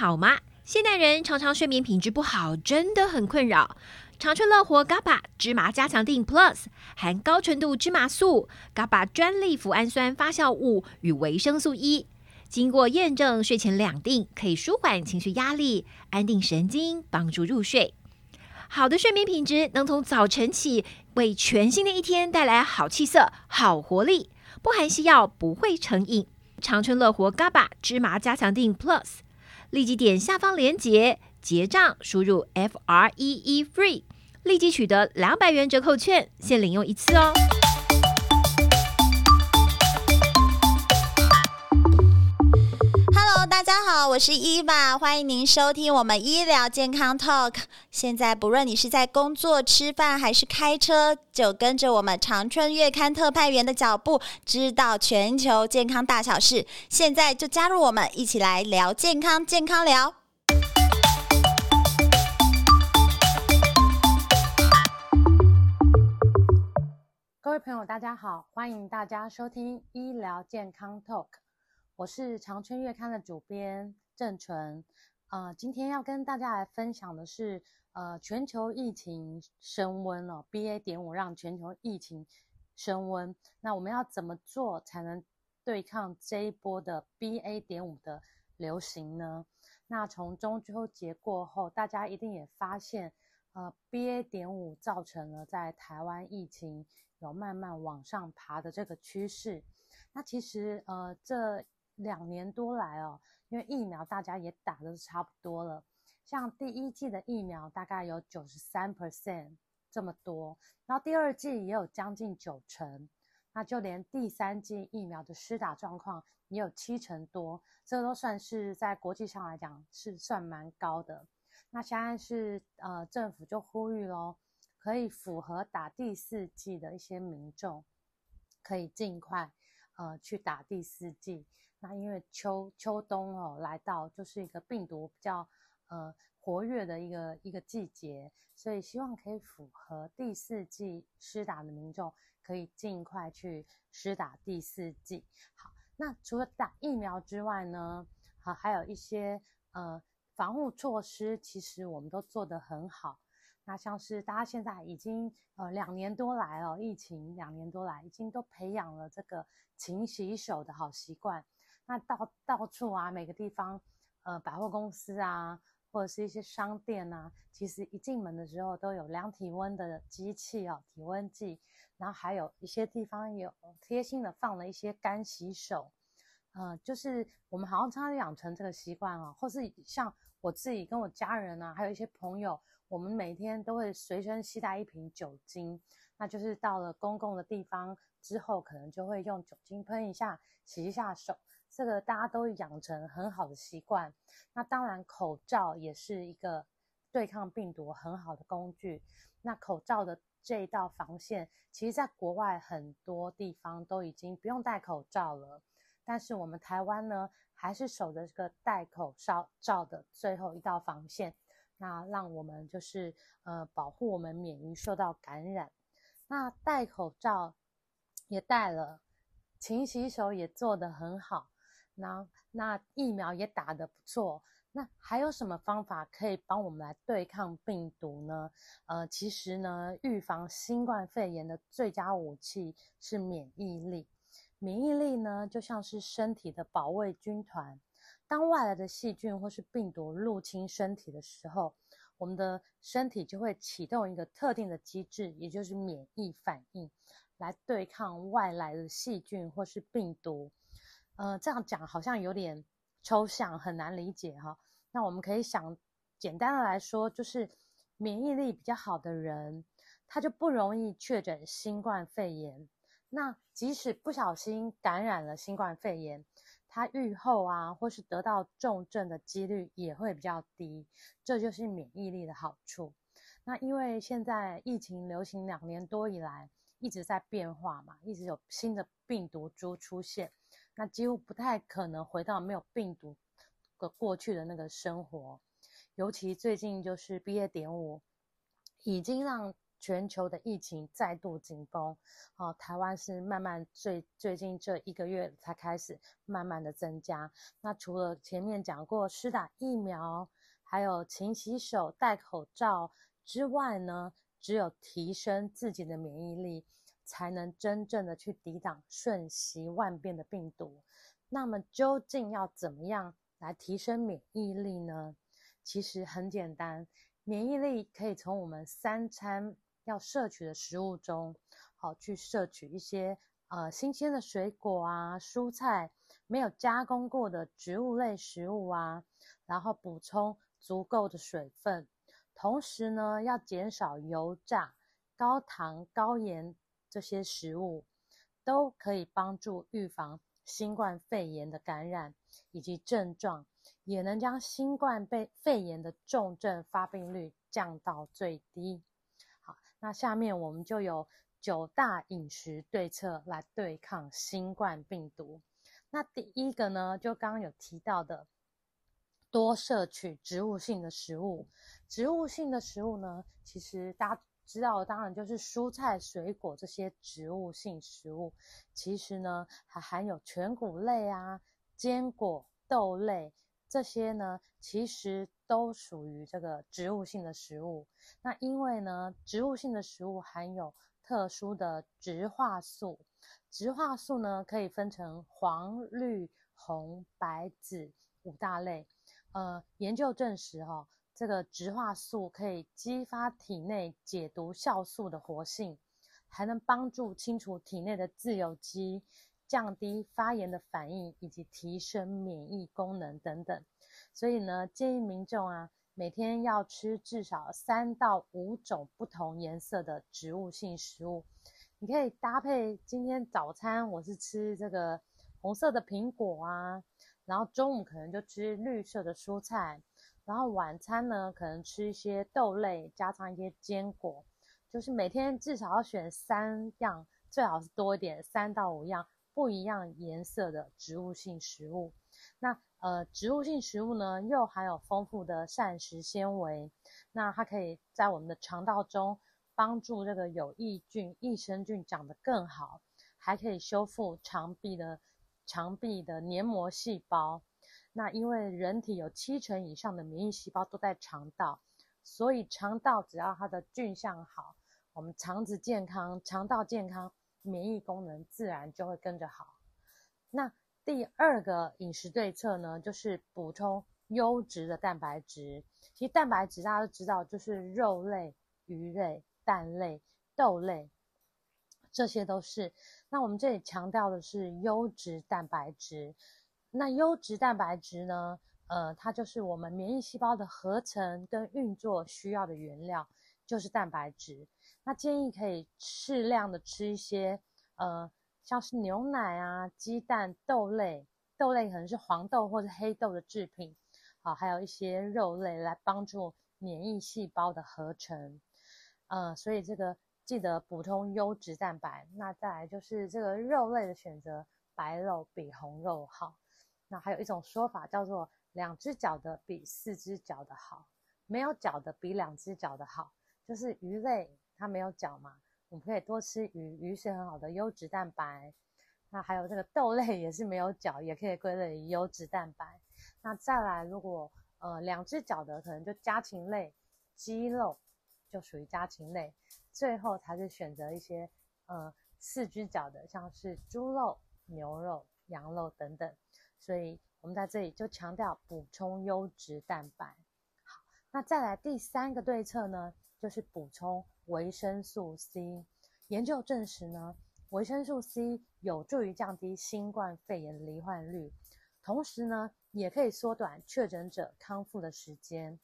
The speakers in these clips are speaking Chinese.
好吗？现代人常常睡眠品质不好，真的很困扰。长春乐活 GABA 芝麻加强定 Plus 含高纯度芝麻素、GABA 专利脯氨酸发酵物与维生素 E，经过验证，睡前两定可以舒缓情绪压力、安定神经，帮助入睡。好的睡眠品质能从早晨起为全新的一天带来好气色、好活力。不含西药，不会成瘾。长春乐活 GABA 芝麻加强定 Plus，立即点下方连接结账，输入 F R E E FREE，立即取得两百元折扣券，先领用一次哦。大家好，我是伊娃，欢迎您收听我们医疗健康 Talk。现在不论你是在工作、吃饭还是开车，就跟着我们长春月刊特派员的脚步，知道全球健康大小事。现在就加入我们，一起来聊健康，健康聊。各位朋友，大家好，欢迎大家收听医疗健康 Talk。我是长春月刊的主编郑纯，呃，今天要跟大家来分享的是，呃，全球疫情升温了，BA. 点五让全球疫情升温，那我们要怎么做才能对抗这一波的 BA. 点五的流行呢？那从中秋节过后，大家一定也发现，呃，BA. 点五造成了在台湾疫情有慢慢往上爬的这个趋势。那其实，呃，这两年多来哦，因为疫苗大家也打的差不多了，像第一季的疫苗大概有九十三 percent 这么多，然后第二季也有将近九成，那就连第三季疫苗的施打状况也有七成多，这都算是在国际上来讲是算蛮高的。那现在是呃政府就呼吁咯，可以符合打第四季的一些民众，可以尽快呃去打第四季。那因为秋秋冬哦来到，就是一个病毒比较呃活跃的一个一个季节，所以希望可以符合第四季施打的民众，可以尽快去施打第四季。好，那除了打疫苗之外呢，好还有一些呃防护措施，其实我们都做得很好。那像是大家现在已经呃两年多来哦，疫情两年多来已经都培养了这个勤洗手的好习惯。那到到处啊，每个地方，呃，百货公司啊，或者是一些商店啊，其实一进门的时候都有量体温的机器哦，体温计，然后还有一些地方有贴心的放了一些干洗手，呃，就是我们好像常常养成这个习惯哦，或是像我自己跟我家人啊，还有一些朋友，我们每天都会随身携带一瓶酒精，那就是到了公共的地方之后，可能就会用酒精喷一下，洗一下手。这个大家都养成很好的习惯，那当然口罩也是一个对抗病毒很好的工具。那口罩的这一道防线，其实在国外很多地方都已经不用戴口罩了，但是我们台湾呢，还是守着这个戴口罩罩的最后一道防线，那让我们就是呃保护我们免于受到感染。那戴口罩也戴了，勤洗手也做得很好。那那疫苗也打得不错，那还有什么方法可以帮我们来对抗病毒呢？呃，其实呢，预防新冠肺炎的最佳武器是免疫力。免疫力呢，就像是身体的保卫军团，当外来的细菌或是病毒入侵身体的时候，我们的身体就会启动一个特定的机制，也就是免疫反应，来对抗外来的细菌或是病毒。呃，这样讲好像有点抽象，很难理解哈。那我们可以想，简单的来说，就是免疫力比较好的人，他就不容易确诊新冠肺炎。那即使不小心感染了新冠肺炎，他愈后啊，或是得到重症的几率也会比较低。这就是免疫力的好处。那因为现在疫情流行两年多以来，一直在变化嘛，一直有新的病毒株出现。那几乎不太可能回到没有病毒的过去的那个生活，尤其最近就是 BA. 点五已经让全球的疫情再度紧绷，哦，台湾是慢慢最最近这一个月才开始慢慢的增加。那除了前面讲过施打疫苗，还有勤洗手、戴口罩之外呢，只有提升自己的免疫力，才能真正的去抵挡瞬息万变的病毒。那么究竟要怎么样来提升免疫力呢？其实很简单，免疫力可以从我们三餐要摄取的食物中，好去摄取一些呃新鲜的水果啊、蔬菜，没有加工过的植物类食物啊，然后补充足够的水分，同时呢要减少油炸、高糖、高盐这些食物，都可以帮助预防新冠肺炎的感染以及症状，也能将新冠肺炎的重症发病率降到最低。好那下面我们就有九大饮食对策来对抗新冠病毒。那第一个呢，就刚刚有提到的，多摄取植物性的食物。植物性的食物呢，其实大家知道，当然就是蔬菜、水果这些植物性食物。其实呢，还含有全谷类啊、坚果、豆类。这些呢，其实都属于这个植物性的食物。那因为呢，植物性的食物含有特殊的植化素，植化素呢可以分成黄、绿、红、白、紫五大类。呃，研究证实哈、这个植化素可以激发体内解毒酵素的活性，还能帮助清除体内的自由基。降低发炎的反应以及提升免疫功能等等，所以呢，建议民众啊，每天要吃至少三到五种不同颜色的植物性食物。你可以搭配今天早餐我是吃这个红色的苹果啊，然后中午可能就吃绿色的蔬菜，然后晚餐呢可能吃一些豆类，加上一些坚果，就是每天至少要选三样，最好是多一点，三到五样。不一样颜色的植物性食物，那呃，植物性食物呢，又含有丰富的膳食纤维，那它可以在我们的肠道中帮助这个有益菌、益生菌长得更好，还可以修复肠壁的肠壁的黏膜细胞。那因为人体有七成以上的免疫细胞都在肠道，所以肠道只要它的菌相好，我们肠子健康，肠道健康。免疫功能自然就会跟着好。那第二个饮食对策呢，就是补充优质的蛋白质。其实蛋白质大家都知道，就是肉类、鱼类、蛋类、豆类，这些都是。那我们这里强调的是优质蛋白质。那优质蛋白质呢，呃，它就是我们免疫细胞的合成跟运作需要的原料，就是蛋白质。那建议可以适量的吃一些，呃，像是牛奶啊、鸡蛋、豆类，豆类可能是黄豆或者黑豆的制品，好，还有一些肉类来帮助免疫细胞的合成，呃，所以这个记得补充优质蛋白。那再来就是这个肉类的选择，白肉比红肉好。那还有一种说法叫做两只脚的比四只脚的好，没有脚的比两只脚的好，就是鱼类。它没有脚嘛，我们可以多吃鱼，鱼是很好的优质蛋白。那还有这个豆类也是没有脚，也可以归类于优质蛋白。那再来，如果呃两只脚的，可能就家禽类，鸡肉就属于家禽类。最后才是选择一些呃四只脚的，像是猪肉、牛肉、羊肉等等。所以我们在这里就强调补充优质蛋白。好，那再来第三个对策呢，就是补充。维生素 C，研究证实呢，维生素 C 有助于降低新冠肺炎罹患率，同时呢，也可以缩短确诊者康复的时间。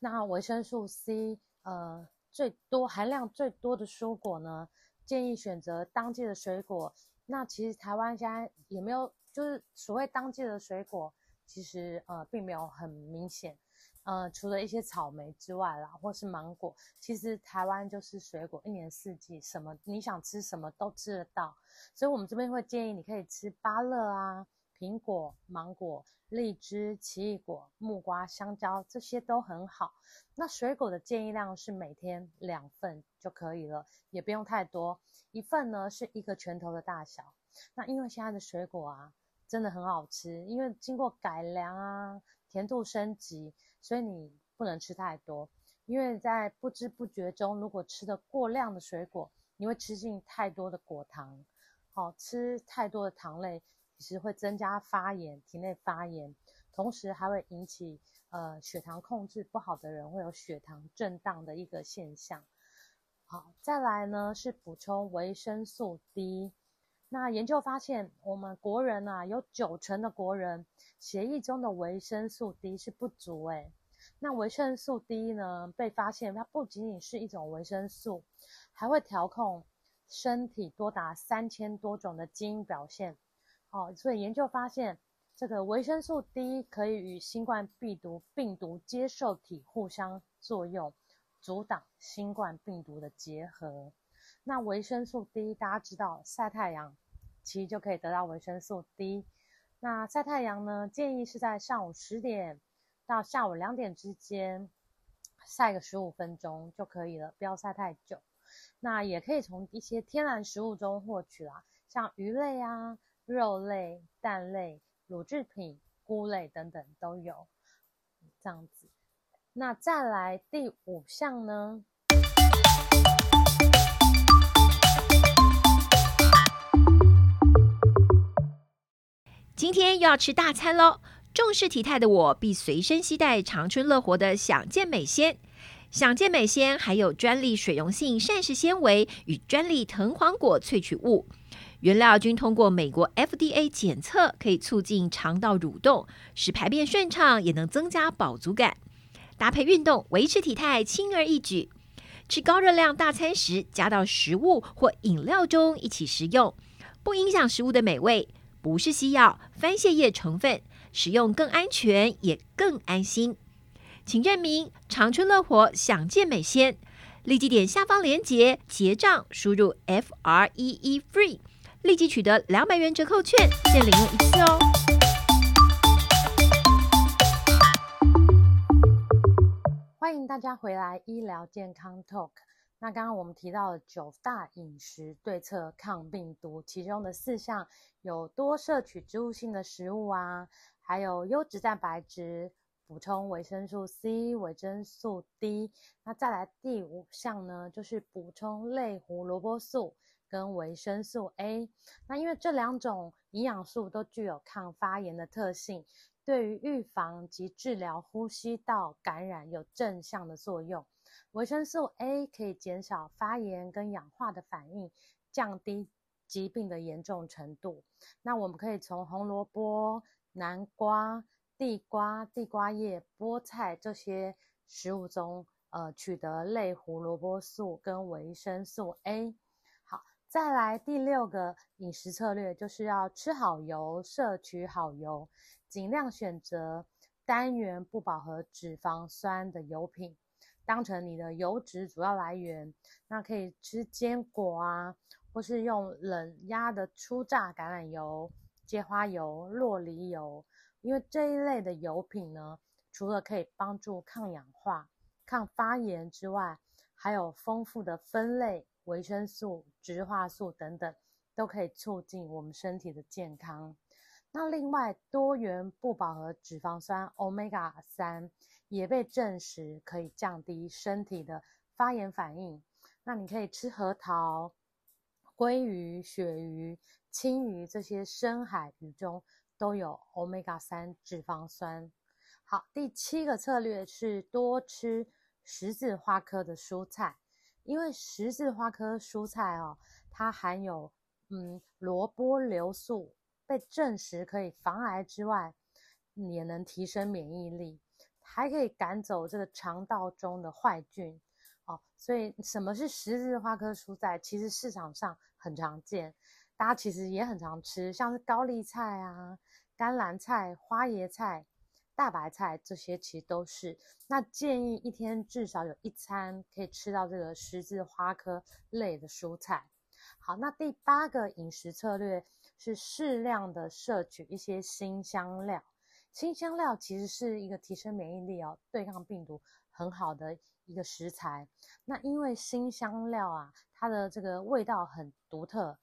那维生素 C，呃，最多含量最多的蔬果呢，建议选择当季的水果。那其实台湾现在也没有，就是所谓当季的水果，其实呃，并没有很明显。呃，除了一些草莓之外啦，或是芒果，其实台湾就是水果，一年四季什么你想吃什么都吃得到。所以，我们这边会建议你可以吃芭乐啊，苹果、芒果、荔枝、奇异果、木瓜、香蕉，这些都很好。那水果的建议量是每天两份就可以了，也不用太多。一份呢是一个拳头的大小。那因为现在的水果啊，真的很好吃，因为经过改良啊，甜度升级，所以你不能吃太多。因为在不知不觉中，如果吃的过量的水果，你会吃进太多的果糖。好，吃太多的糖类，其实会增加发炎，体内发炎，同时还会引起呃血糖控制不好的人会有血糖震荡的一个现象。好，再来呢是补充维生素 D。那研究发现，我们国人啊，有九成的国人血液中的维生素 D 是不足诶。那维生素 D 呢，被发现它不仅仅是一种维生素，还会调控身体多达三千多种的基因表现。哦，所以研究发现，这个维生素 D 可以与新冠病毒病毒接受体互相作用，阻挡新冠病毒的结合。那维生素 D，大家知道晒太阳其实就可以得到维生素 D。那晒太阳呢，建议是在上午十点到下午两点之间晒个十五分钟就可以了，不要晒太久。那也可以从一些天然食物中获取啦，像鱼类啊、肉类、蛋类、乳制品、菇类等等都有。这样子，那再来第五项呢？今天又要吃大餐喽！重视体态的我必随身携带长春乐活的享健美纤。享健美纤还有专利水溶性膳食纤维与专利藤黄果萃取物，原料均通过美国 FDA 检测，可以促进肠道蠕动，使排便顺畅，也能增加饱足感。搭配运动，维持体态轻而易举。吃高热量大餐时，加到食物或饮料中一起食用，不影响食物的美味。不是西药，番泻叶成分，使用更安全也更安心。请认明长春乐活享健美纤，立即点下方链接结账，输入 F R E E FREE，立即取得两百元折扣券，限领用一次哦。欢迎大家回来，医疗健康 Talk。那刚刚我们提到了九大饮食对策抗病毒，其中的四项有多摄取植物性的食物啊，还有优质蛋白质，补充维生素 C、维生素 D。那再来第五项呢，就是补充类胡萝卜素跟维生素 A。那因为这两种营养素都具有抗发炎的特性，对于预防及治疗呼吸道感染有正向的作用。维生素 A 可以减少发炎跟氧化的反应，降低疾病的严重程度。那我们可以从红萝卜、南瓜、地瓜、地瓜叶、菠菜这些食物中，呃，取得类胡萝卜素跟维生素 A。好，再来第六个饮食策略，就是要吃好油，摄取好油，尽量选择单元不饱和脂肪酸的油品。当成你的油脂主要来源，那可以吃坚果啊，或是用冷压的初榨橄榄油、芥花油、洛梨油，因为这一类的油品呢，除了可以帮助抗氧化、抗发炎之外，还有丰富的酚类、维生素、植化素等等，都可以促进我们身体的健康。那另外，多元不饱和脂肪酸 Omega 三也被证实可以降低身体的发炎反应。那你可以吃核桃、鲑鱼、鳕鱼、青鱼这些深海鱼中都有 Omega 三脂肪酸。好，第七个策略是多吃十字花科的蔬菜，因为十字花科蔬菜哦，它含有嗯萝卜硫素。被证实可以防癌之外，也能提升免疫力，还可以赶走这个肠道中的坏菌。哦，所以什么是十字花科蔬菜？其实市场上很常见，大家其实也很常吃，像是高丽菜啊、甘蓝菜、花椰菜、大白菜这些，其实都是。那建议一天至少有一餐可以吃到这个十字花科类的蔬菜。好，那第八个饮食策略。是适量的摄取一些辛香料。辛香料其实是一个提升免疫力哦，对抗病毒很好的一个食材。那因为辛香料啊，它的这个味道很独特，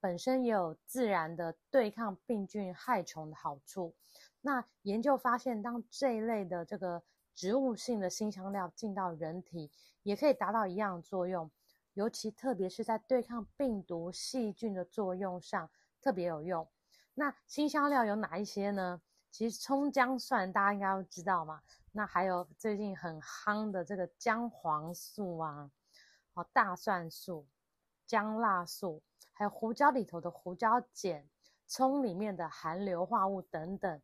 本身也有自然的对抗病菌害虫的好处。那研究发现，当这一类的这个植物性的辛香料进到人体，也可以达到一样的作用。尤其特别是在对抗病毒细菌的作用上特别有用。那辛香料有哪一些呢？其实葱姜蒜大家应该都知道嘛。那还有最近很夯的这个姜黄素啊，哦大蒜素、姜辣素，还有胡椒里头的胡椒碱、葱里面的含硫化物等等。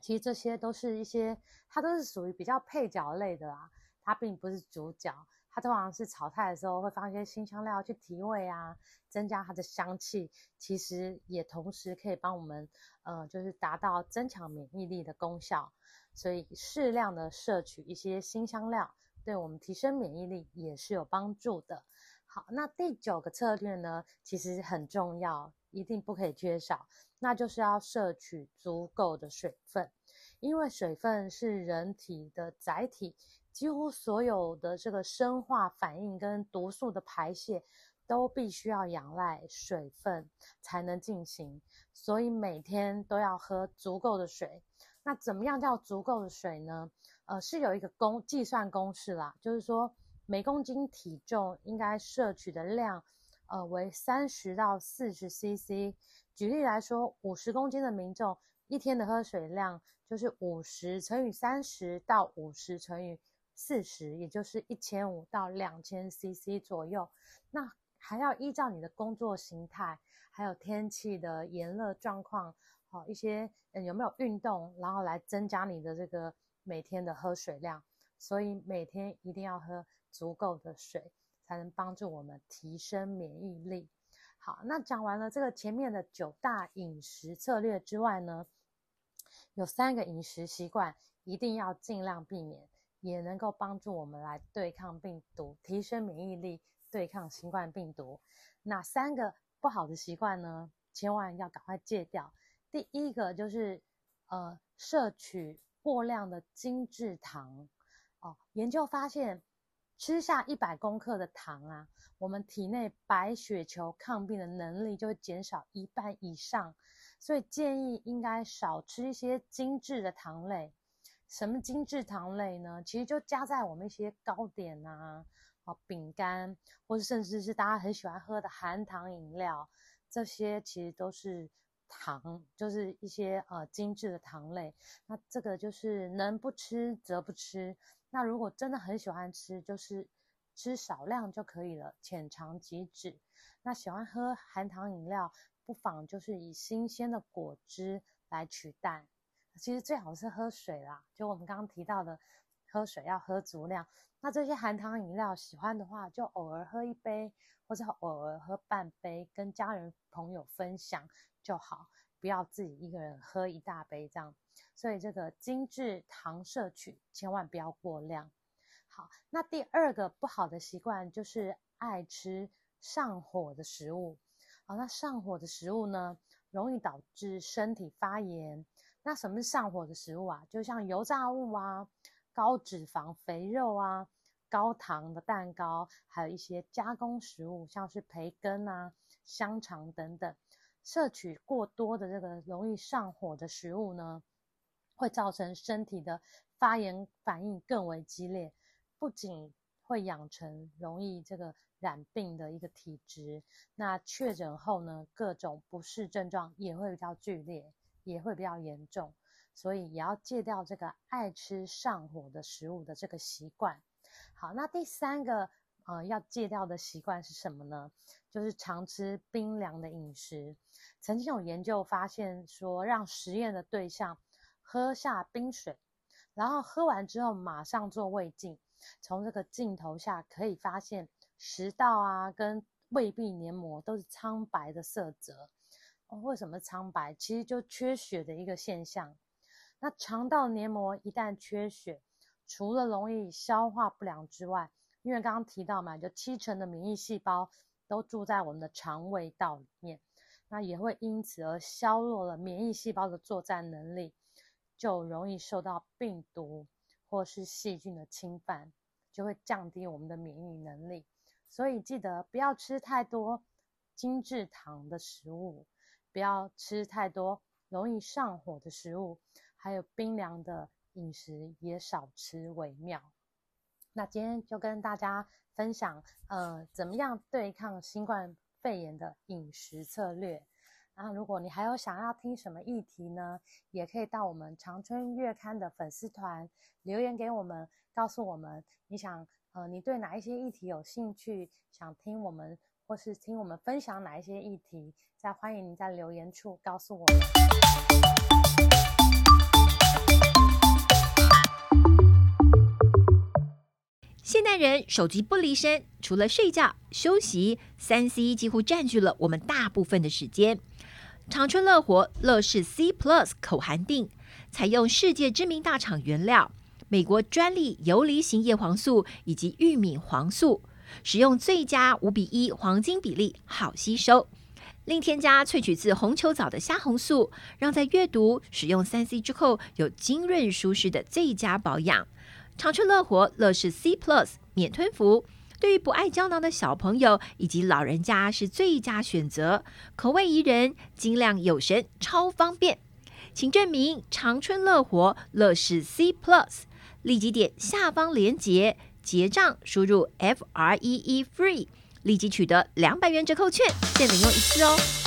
其实这些都是一些，它都是属于比较配角类的啦，它并不是主角。它通常是炒菜的时候会放一些辛香料去提味啊，增加它的香气。其实也同时可以帮我们，呃，就是达到增强免疫力的功效。所以适量的摄取一些辛香料，对我们提升免疫力也是有帮助的。好，那第九个策略呢，其实很重要，一定不可以缺少，那就是要摄取足够的水分，因为水分是人体的载体。几乎所有的这个生化反应跟毒素的排泄，都必须要仰赖水分才能进行，所以每天都要喝足够的水。那怎么样叫足够的水呢？呃，是有一个公计算公式啦，就是说每公斤体重应该摄取的量，呃，为三十到四十 CC。举例来说，五十公斤的民众一天的喝水量就是五十乘以三十到五十乘以四十，也就是一千五到两千 CC 左右。那还要依照你的工作形态，还有天气的炎热状况，好一些嗯有没有运动，然后来增加你的这个每天的喝水量。所以每天一定要喝足够的水，才能帮助我们提升免疫力。好，那讲完了这个前面的九大饮食策略之外呢，有三个饮食习惯一定要尽量避免。也能够帮助我们来对抗病毒，提升免疫力，对抗新冠病毒。那三个不好的习惯呢，千万要赶快戒掉。第一个就是，呃，摄取过量的精制糖。哦，研究发现，吃下一百公克的糖啊，我们体内白血球抗病的能力就会减少一半以上。所以建议应该少吃一些精制的糖类。什么精致糖类呢？其实就加在我们一些糕点啊、哦饼干，或者甚至是大家很喜欢喝的含糖饮料，这些其实都是糖，就是一些呃精致的糖类。那这个就是能不吃则不吃。那如果真的很喜欢吃，就是吃少量就可以了，浅尝即止。那喜欢喝含糖饮料，不妨就是以新鲜的果汁来取代。其实最好是喝水啦，就我们刚刚提到的，喝水要喝足量。那这些含糖饮料喜欢的话，就偶尔喝一杯，或者偶尔喝半杯，跟家人朋友分享就好，不要自己一个人喝一大杯这样。所以这个精致糖摄取千万不要过量。好，那第二个不好的习惯就是爱吃上火的食物。好，那上火的食物呢，容易导致身体发炎。那什么是上火的食物啊？就像油炸物啊、高脂肪肥肉啊、高糖的蛋糕，还有一些加工食物，像是培根啊、香肠等等。摄取过多的这个容易上火的食物呢，会造成身体的发炎反应更为激烈，不仅会养成容易这个染病的一个体质，那确诊后呢，各种不适症状也会比较剧烈。也会比较严重，所以也要戒掉这个爱吃上火的食物的这个习惯。好，那第三个呃要戒掉的习惯是什么呢？就是常吃冰凉的饮食。曾经有研究发现说，让实验的对象喝下冰水，然后喝完之后马上做胃镜，从这个镜头下可以发现食道啊跟胃壁黏膜都是苍白的色泽。哦，为什么苍白？其实就缺血的一个现象。那肠道黏膜一旦缺血，除了容易消化不良之外，因为刚刚提到嘛，就七成的免疫细胞都住在我们的肠胃道里面，那也会因此而削弱了免疫细胞的作战能力，就容易受到病毒或是细菌的侵犯，就会降低我们的免疫能力。所以记得不要吃太多精制糖的食物，不要吃太多容易上火的食物，还有冰凉的饮食也少吃为妙。那今天就跟大家分享，呃，怎么样对抗新冠肺炎的饮食策略。然后，如果你还有想要听什么议题呢，也可以到我们长春月刊的粉丝团留言给我们，告诉我们你想，呃，你对哪一些议题有兴趣，想听我们，或是听我们分享哪一些议题，再欢迎您在留言处告诉我们。现代人手机不离身，除了睡觉、休息，三 C 几乎占据了我们大部分的时间。长春乐活乐视 C Plus 口含锭，采用世界知名大厂原料，美国专利游离型叶黄素以及玉米黄素，使用最佳五比一黄金比例，好吸收。另添加萃取自红球藻的虾红素，让在阅读、使用三 C 之后有晶润舒适的最佳保养。长春乐活乐视 C Plus 免吞服，对于不爱胶囊的小朋友以及老人家是最佳选择，口味宜人，精量有神，超方便。请证明长春乐活乐视 C Plus，立即点下方链接结账，输入 F R E E FREE，立即取得两百元折扣券，限领用一次哦。